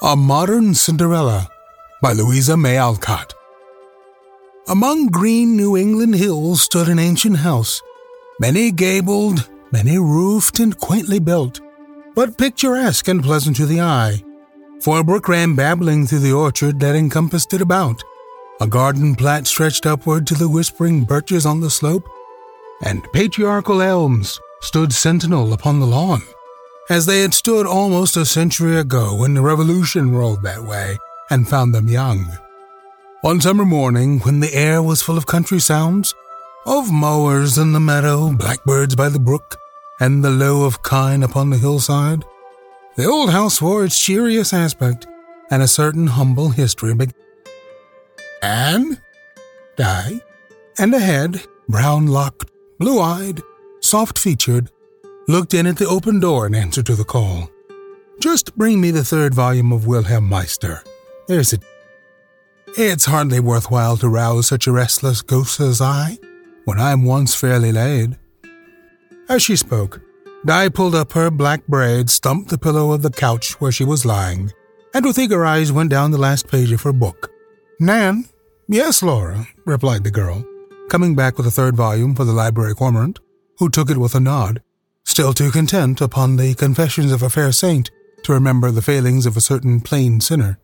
a Modern Cinderella by Louisa May Alcott. Among green New England hills stood an ancient house, many gabled, many roofed, and quaintly built, but picturesque and pleasant to the eye. For a brook ran babbling through the orchard that encompassed it about. A garden plat stretched upward to the whispering birches on the slope, and patriarchal elms stood sentinel upon the lawn as they had stood almost a century ago when the revolution rolled that way and found them young. One summer morning, when the air was full of country sounds, of mowers in the meadow, blackbirds by the brook, and the low of kine upon the hillside, the old house wore its cheeriest aspect, and a certain humble history began. Nan, Di, and ahead, brown locked, blue eyed, soft featured, looked in at the open door in answer to the call. Just bring me the third volume of Wilhelm Meister. There's it. It's hardly worthwhile to rouse such a restless ghost as I, when I'm once fairly laid. As she spoke, Di pulled up her black braid, stumped the pillow of the couch where she was lying, and with eager eyes went down the last page of her book. Nan? Yes, Laura, replied the girl, coming back with a third volume for the library cormorant, who took it with a nod still too content upon the confessions of a fair saint to remember the failings of a certain plain sinner.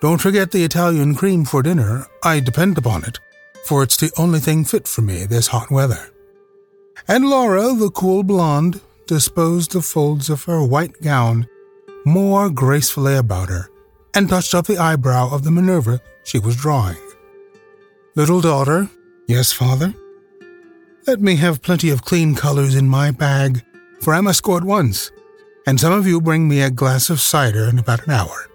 Don't forget the Italian cream for dinner, I depend upon it, for it's the only thing fit for me this hot weather. And Laura, the cool blonde, disposed the folds of her white gown more gracefully about her, and touched up the eyebrow of the Minerva she was drawing. Little daughter, yes, father? Let me have plenty of clean colors in my bag, for I must go at once, and some of you bring me a glass of cider in about an hour.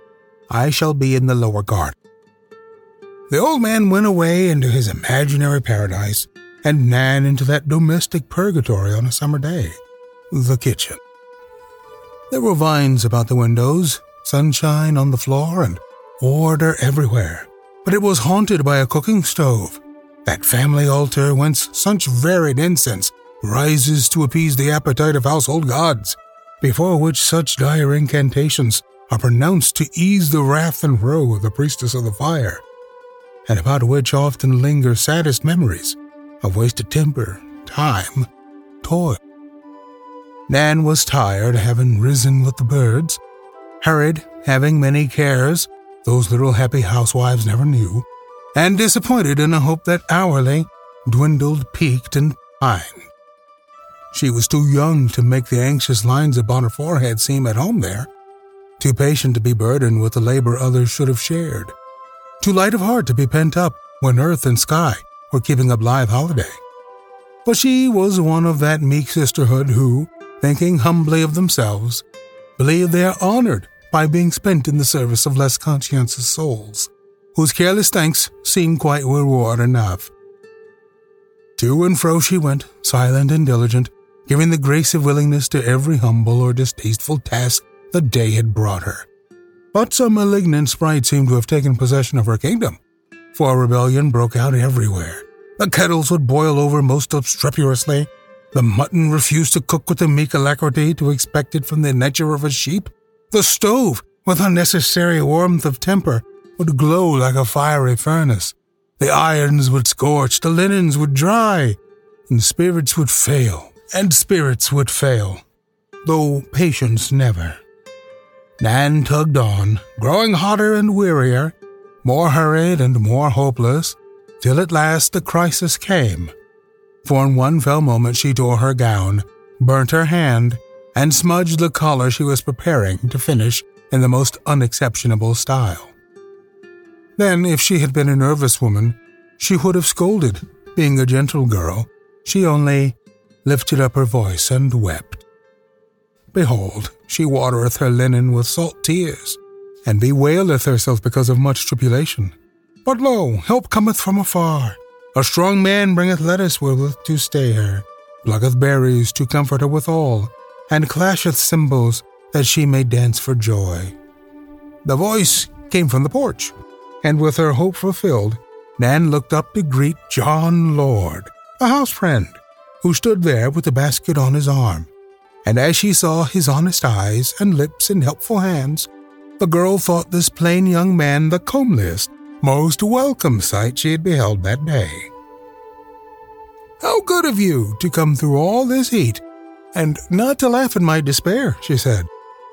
I shall be in the lower garden. The old man went away into his imaginary paradise, and Nan into that domestic purgatory on a summer day, the kitchen. There were vines about the windows, sunshine on the floor, and order everywhere, but it was haunted by a cooking stove that family altar whence such varied incense rises to appease the appetite of household gods, before which such dire incantations are pronounced to ease the wrath and woe of the priestess of the fire, and about which often linger saddest memories of wasted temper, time, toil. Nan was tired, having risen with the birds, hurried, having many cares, those little happy housewives never knew, and disappointed in a hope that hourly dwindled, peaked, and pined. She was too young to make the anxious lines upon her forehead seem at home there, too patient to be burdened with the labor others should have shared, too light of heart to be pent up when earth and sky were keeping a blithe holiday. But she was one of that meek sisterhood who, thinking humbly of themselves, believe they are honored by being spent in the service of less conscientious souls whose careless thanks seemed quite reward enough. To and fro she went, silent and diligent, giving the grace of willingness to every humble or distasteful task the day had brought her. But some malignant sprite seemed to have taken possession of her kingdom, for rebellion broke out everywhere. The kettles would boil over most obstreperously, the mutton refused to cook with the meek alacrity to expect it from the nature of a sheep, the stove, with unnecessary warmth of temper, would glow like a fiery furnace. The irons would scorch, the linens would dry, and spirits would fail, and spirits would fail, though patience never. Nan tugged on, growing hotter and wearier, more hurried and more hopeless, till at last the crisis came. For in one fell moment she tore her gown, burnt her hand, and smudged the collar she was preparing to finish in the most unexceptionable style. Then, if she had been a nervous woman, she would have scolded. Being a gentle girl, she only lifted up her voice and wept. Behold, she watereth her linen with salt tears, and bewaileth herself because of much tribulation. But lo, help cometh from afar. A strong man bringeth lettuce wherewith to stay her, plucketh berries to comfort her withal, and clasheth cymbals that she may dance for joy. The voice came from the porch, and with her hope fulfilled, Nan looked up to greet John Lord, a house friend, who stood there with a basket on his arm. And as she saw his honest eyes and lips and helpful hands, the girl thought this plain young man the comeliest, most welcome sight she had beheld that day. How good of you to come through all this heat, and not to laugh at my despair, she said,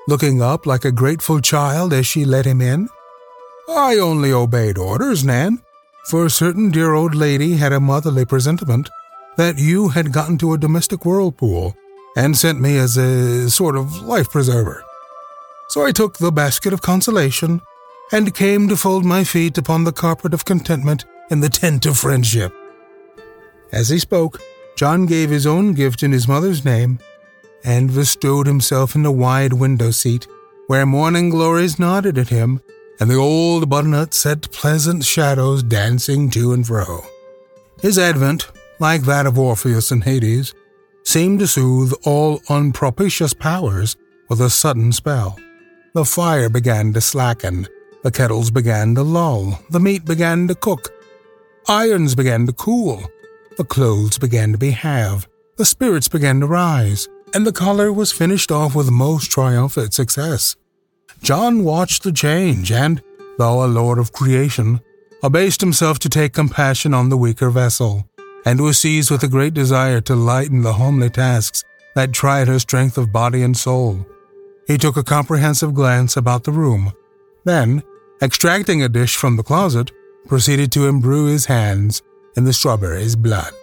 looking up like a grateful child as she let him in. I only obeyed orders, Nan, for a certain dear old lady had a motherly presentiment that you had gotten to a domestic whirlpool and sent me as a sort of life preserver. So I took the basket of consolation and came to fold my feet upon the carpet of contentment in the tent of friendship. As he spoke, John gave his own gift in his mother's name and bestowed himself in the wide window seat, where morning glories nodded at him and the old butternut set pleasant shadows dancing to and fro. His advent, like that of Orpheus in Hades, seemed to soothe all unpropitious powers with a sudden spell. The fire began to slacken, the kettles began to lull, the meat began to cook, irons began to cool, the clothes began to be halved, the spirits began to rise, and the collar was finished off with most triumphant success. John watched the change, and, though a lord of creation, abased himself to take compassion on the weaker vessel, and was seized with a great desire to lighten the homely tasks that tried her strength of body and soul. He took a comprehensive glance about the room, then, extracting a dish from the closet, proceeded to imbrue his hands in the strawberry's blood.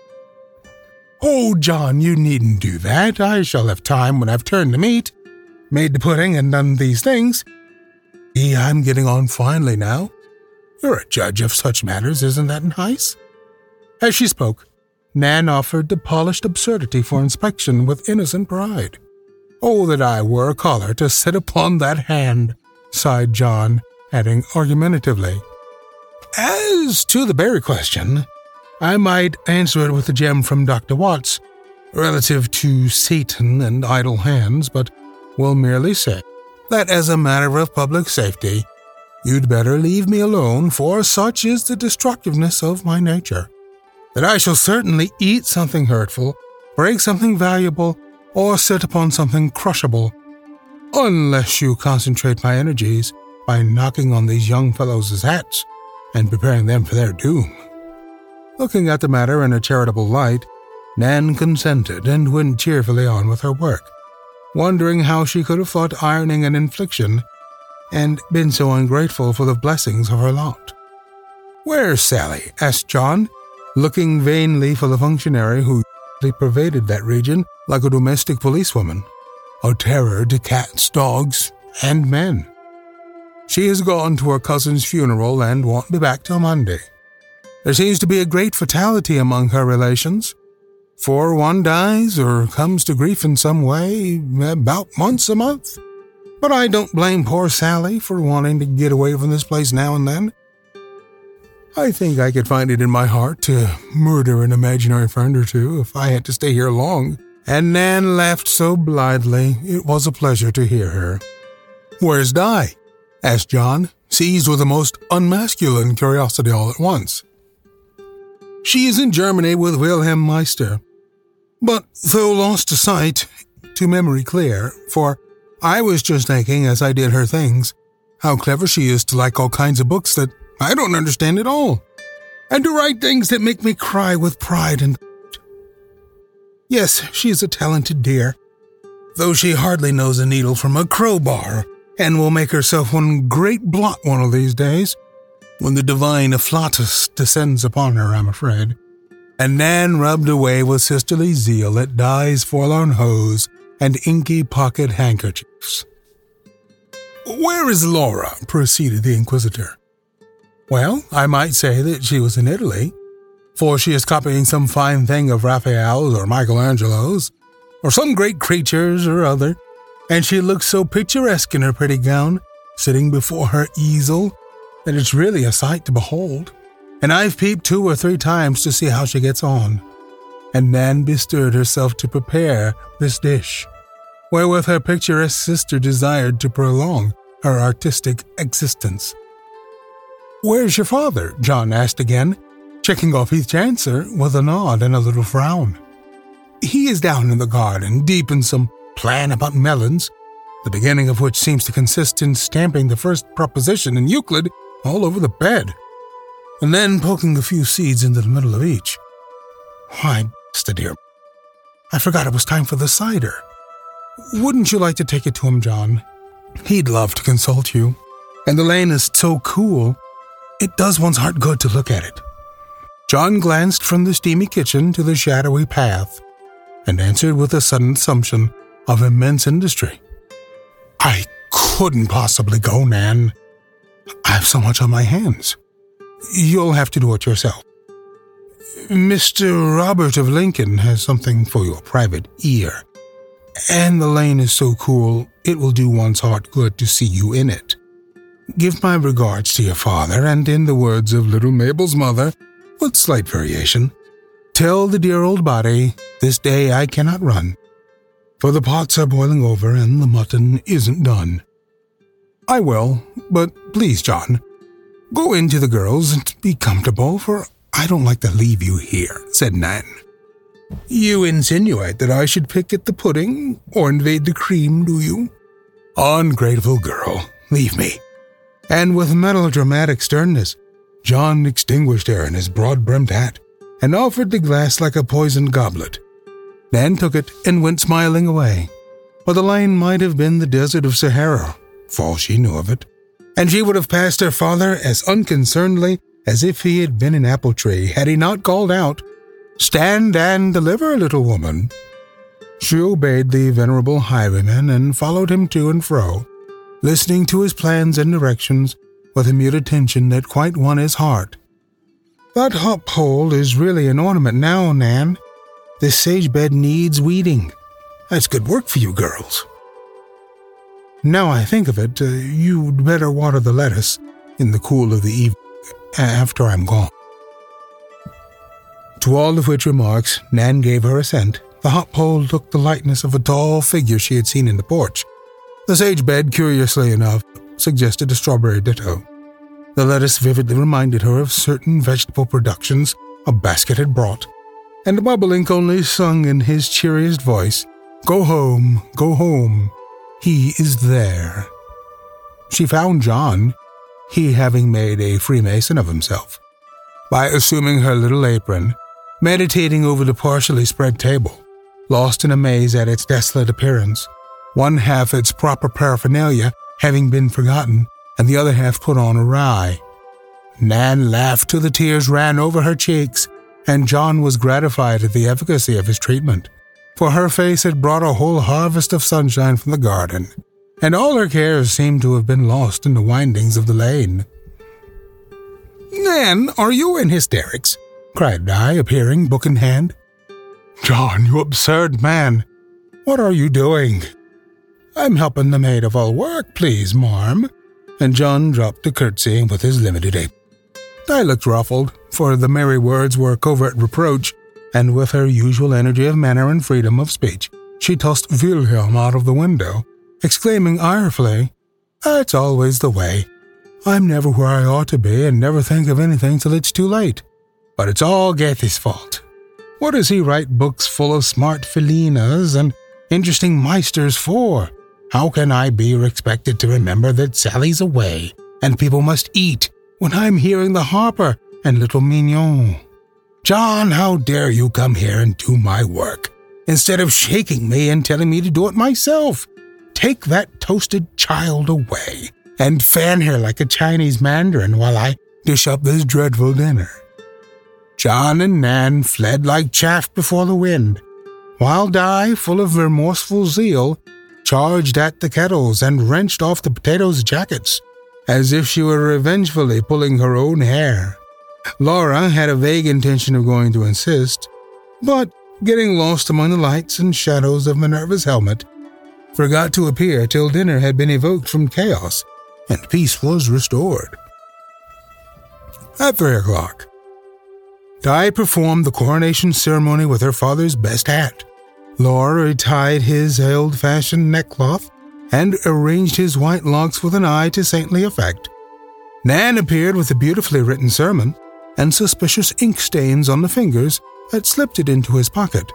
Oh, John, you needn't do that. I shall have time when I've turned the meat made the pudding and done these things. Gee, I'm getting on finely now. You're a judge of such matters, isn't that nice? As she spoke, Nan offered the polished absurdity for inspection with innocent pride. Oh, that I were a collar to sit upon that hand, sighed John, adding argumentatively. As to the berry question, I might answer it with a gem from Dr. Watts relative to Satan and idle hands, but will merely say that as a matter of public safety, you'd better leave me alone, for such is the destructiveness of my nature, that I shall certainly eat something hurtful, break something valuable, or sit upon something crushable, unless you concentrate my energies by knocking on these young fellows' hats and preparing them for their doom. Looking at the matter in a charitable light, Nan consented and went cheerfully on with her work wondering how she could have thought ironing an infliction and been so ungrateful for the blessings of her lot. Where's Sally? asked John, looking vainly for the functionary who pervaded that region like a domestic policewoman, a terror to cats, dogs, and men. She has gone to her cousin's funeral and won't be back till Monday. There seems to be a great fatality among her relations, for one dies or comes to grief in some way about once a month. But I don't blame poor Sally for wanting to get away from this place now and then. I think I could find it in my heart to murder an imaginary friend or two if I had to stay here long. And Nan laughed so blithely it was a pleasure to hear her. Where's Di? asked John, seized with a most unmasculine curiosity all at once. She is in Germany with Wilhelm Meister. But though lost to sight, to memory clear, for I was just thinking as I did her things, how clever she is to like all kinds of books that I don't understand at all, and to write things that make me cry with pride and. Yes, she is a talented dear, though she hardly knows a needle from a crowbar, and will make herself one great blot one of these days when the divine afflatus descends upon her, I'm afraid. And Nan rubbed away with sisterly zeal at Di's forlorn hose and inky pocket handkerchiefs. Where is Laura? proceeded the Inquisitor. Well, I might say that she was in Italy, for she is copying some fine thing of Raphael's or Michelangelo's, or some great creature's or other, and she looks so picturesque in her pretty gown sitting before her easel that it's really a sight to behold. And I've peeped two or three times to see how she gets on. And Nan bestirred herself to prepare this dish, wherewith her picturesque sister desired to prolong her artistic existence. Where's your father? John asked again, checking off each answer with a nod and a little frown. He is down in the garden, deep in some plan about melons, the beginning of which seems to consist in stamping the first proposition in Euclid all over the bed, and then poking a few seeds into the middle of each. Why, Mr. Dear, I forgot it was time for the cider. Wouldn't you like to take it to him, John? He'd love to consult you. And the lane is so cool, it does one's heart good to look at it. John glanced from the steamy kitchen to the shadowy path and answered with a sudden assumption of immense industry. I couldn't possibly go, Nan. I have so much on my hands. You'll have to do it yourself. Mr. Robert of Lincoln has something for your private ear. And the lane is so cool, it will do one's heart good to see you in it. Give my regards to your father, and in the words of little Mabel's mother, with slight variation, tell the dear old body, this day I cannot run, for the pots are boiling over and the mutton isn't done. I will, but please, John, go in to the girls and be comfortable, for I don't like to leave you here, said Nan. You insinuate that I should pick at the pudding or invade the cream, do you? Ungrateful girl, leave me. And with melodramatic sternness, John extinguished her in his broad brimmed hat and offered the glass like a poisoned goblet. Nan took it and went smiling away. But the lane might have been the desert of Sahara, for all she knew of it, and she would have passed her father as unconcernedly as if he had been an apple tree had he not called out, Stand and deliver, little woman. She obeyed the venerable highwayman and followed him to and fro, listening to his plans and directions with a mute attention that quite won his heart. That hop pole is really an ornament now, Nan. This sage bed needs weeding. That's good work for you girls. Now I think of it, uh, you'd better water the lettuce in the cool of the evening after I'm gone. To all of which remarks, Nan gave her assent. The hop pole took the likeness of a tall figure she had seen in the porch. The sage bed, curiously enough, suggested a strawberry ditto. The lettuce vividly reminded her of certain vegetable productions a basket had brought, and Bobolink only sung in his cheeriest voice, Go home, go home, he is there. She found John, he having made a Freemason of himself, by assuming her little apron, meditating over the partially spread table, lost in a maze at its desolate appearance, one half its proper paraphernalia having been forgotten, and the other half put on awry. Nan laughed till the tears ran over her cheeks, and John was gratified at the efficacy of his treatment, for her face had brought a whole harvest of sunshine from the garden, and all her cares seemed to have been lost in the windings of the lane. Nan, are you in hysterics? cried Di, appearing, book in hand. John, you absurd man! What are you doing? I'm helping the maid of all work, please, marm. And John dropped a curtsy with his limited ape. Di looked ruffled, for the merry words were covert reproach, and with her usual energy of manner and freedom of speech, she tossed Wilhelm out of the window, exclaiming irefully, That's always the way. I'm never where I ought to be and never think of anything till it's too late. But it's all Goethe's fault. What does he write books full of smart Philinas and interesting meisters for? How can I be expected to remember that Sally's away and people must eat when I'm hearing the harper and little Mignon? John, how dare you come here and do my work instead of shaking me and telling me to do it myself? Take that toasted child away and fan her like a Chinese mandarin while I dish up this dreadful dinner. John and Nan fled like chaff before the wind, while Di, full of remorseful zeal, charged at the kettles and wrenched off the potatoes' jackets, as if she were revengefully pulling her own hair. Laura had a vague intention of going to insist, but, getting lost among the lights and shadows of Minerva's helmet, forgot to appear till dinner had been evoked from chaos and peace was restored. At three o'clock, Di performed the coronation ceremony with her father's best hat. Laura retied his old fashioned neckcloth and arranged his white locks with an eye to saintly effect. Nan appeared with a beautifully written sermon and suspicious ink stains on the fingers that slipped it into his pocket.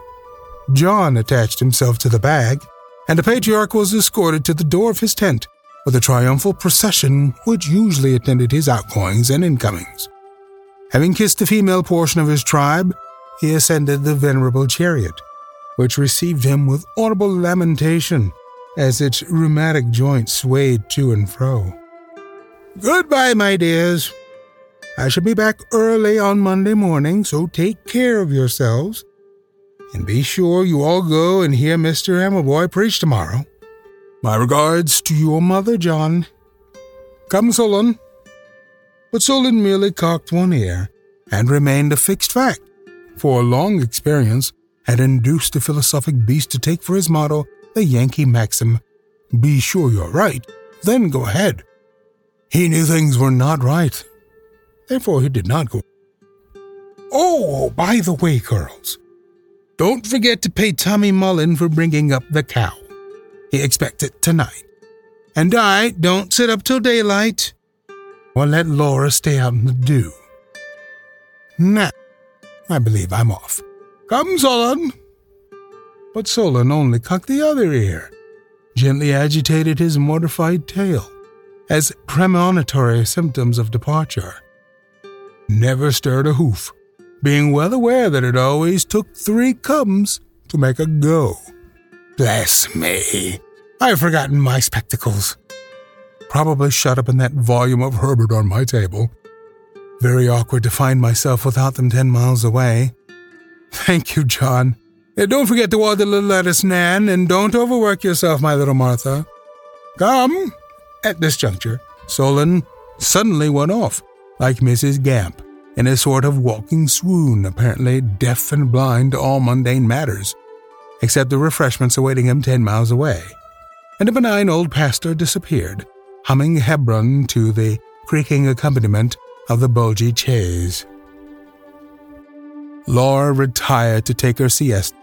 John attached himself to the bag, and the patriarch was escorted to the door of his tent with a triumphal procession which usually attended his outgoings and incomings. Having kissed the female portion of his tribe, he ascended the venerable chariot, which received him with audible lamentation as its rheumatic joints swayed to and fro. Goodbye, my dears. I shall be back early on Monday morning, so take care of yourselves. And be sure you all go and hear Mr. Ammerboy preach tomorrow. My regards to your mother, John. Come, Solon. But Solon merely cocked one ear and remained a fixed fact, for long experience had induced the philosophic beast to take for his motto the Yankee maxim, Be sure you're right, then go ahead. He knew things were not right. Therefore, he did not go. Oh, by the way, girls, don't forget to pay Tommy Mullen for bringing up the cow. He expects it tonight. And I don't sit up till daylight, or let Laura stay out in the dew. Now, I believe I'm off. Come, Solon. But Solon only cocked the other ear, gently agitated his mortified tail as premonitory symptoms of departure. Never stirred a hoof, being well aware that it always took three cubs to make a go. Bless me, I've forgotten my spectacles. Probably shut up in that volume of Herbert on my table. Very awkward to find myself without them ten miles away. Thank you, John. And don't forget to water the lettuce, Nan, and don't overwork yourself, my little Martha. Come! At this juncture, Solon suddenly went off, like Mrs. Gamp, in a sort of walking swoon, apparently deaf and blind to all mundane matters, except the refreshments awaiting him ten miles away. And the benign old pastor disappeared, humming Hebron to the creaking accompaniment of the bulgy chaise. Laura retired to take her siesta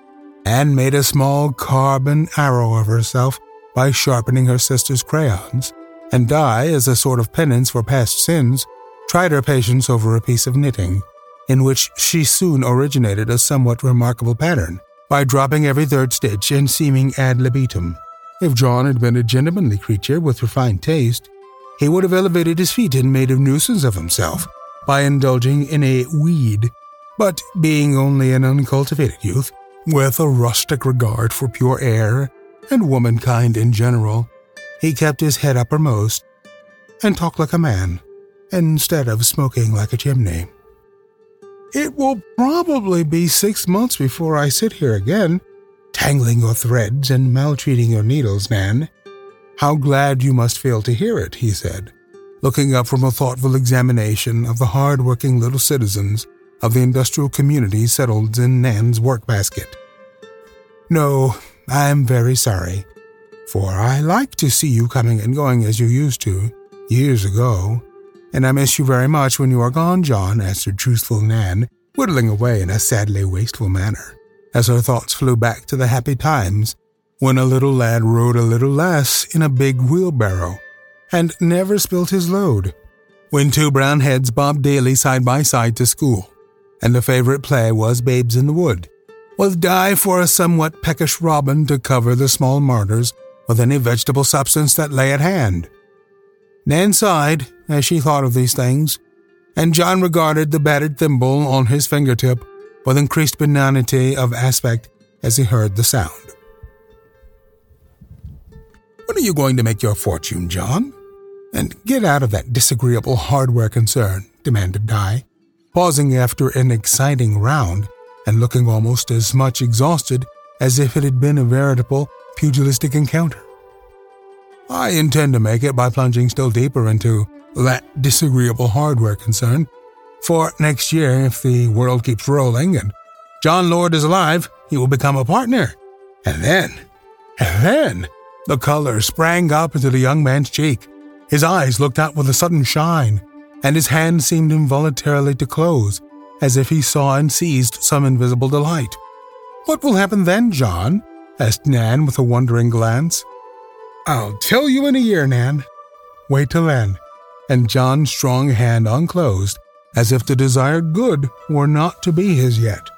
and made a small carbon arrow of herself by sharpening her sister's crayons and Di, as a sort of penance for past sins, tried her patience over a piece of knitting, in which she soon originated a somewhat remarkable pattern by dropping every third stitch and seeming ad libitum. If John had been a gentlemanly creature with refined taste, he would have elevated his feet and made a nuisance of himself by indulging in a weed. But being only an uncultivated youth, with a rustic regard for pure air and womankind in general, he kept his head uppermost and talked like a man instead of smoking like a chimney. It will probably be six months before I sit here again, tangling your threads and maltreating your needles, Nan. How glad you must feel to hear it, he said, looking up from a thoughtful examination of the hard-working little citizens of the industrial community settled in Nan's work basket. No, I am very sorry for I like to see you coming and going as you used to, years ago. And I miss you very much when you are gone, John, answered truthful Nan, whittling away in a sadly wasteful manner, as her thoughts flew back to the happy times when a little lad rode a little less in a big wheelbarrow and never spilt his load, when two brown heads bobbed daily side by side to school, and the favorite play was Babes in the Wood, with Di for a somewhat peckish robin to cover the small martyrs with any vegetable substance that lay at hand. Nan sighed as she thought of these things, and John regarded the battered thimble on his fingertip with increased benignity of aspect as he heard the sound. When are you going to make your fortune, John? And get out of that disagreeable hardware concern, demanded Di, pausing after an exciting round and looking almost as much exhausted as if it had been a veritable pugilistic encounter. I intend to make it by plunging still deeper into that disagreeable hardware concern. For next year, if the world keeps rolling and John Lord is alive, he will become a partner. And then, and then, the color sprang up into the young man's cheek, His eyes looked out with a sudden shine, and his hand seemed involuntarily to close, as if he saw and seized some invisible delight. What will happen then, John? asked Nan with a wondering glance. I'll tell you in a year, Nan. Wait till then. And John's strong hand unclosed, as if the desired good were not to be his yet.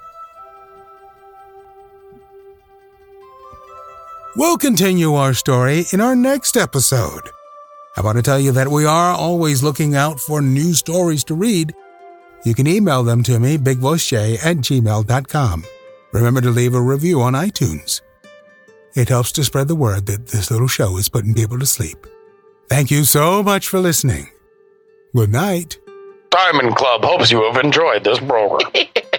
We'll continue our story in our next episode. I want to tell you that we are always looking out for new stories to read. You can email them to me, bigvoicej at gmail.com. Remember to leave a review on iTunes. It helps to spread the word that this little show is putting people to sleep. Thank you so much for listening. Good night. Diamond Club hopes you have enjoyed this program.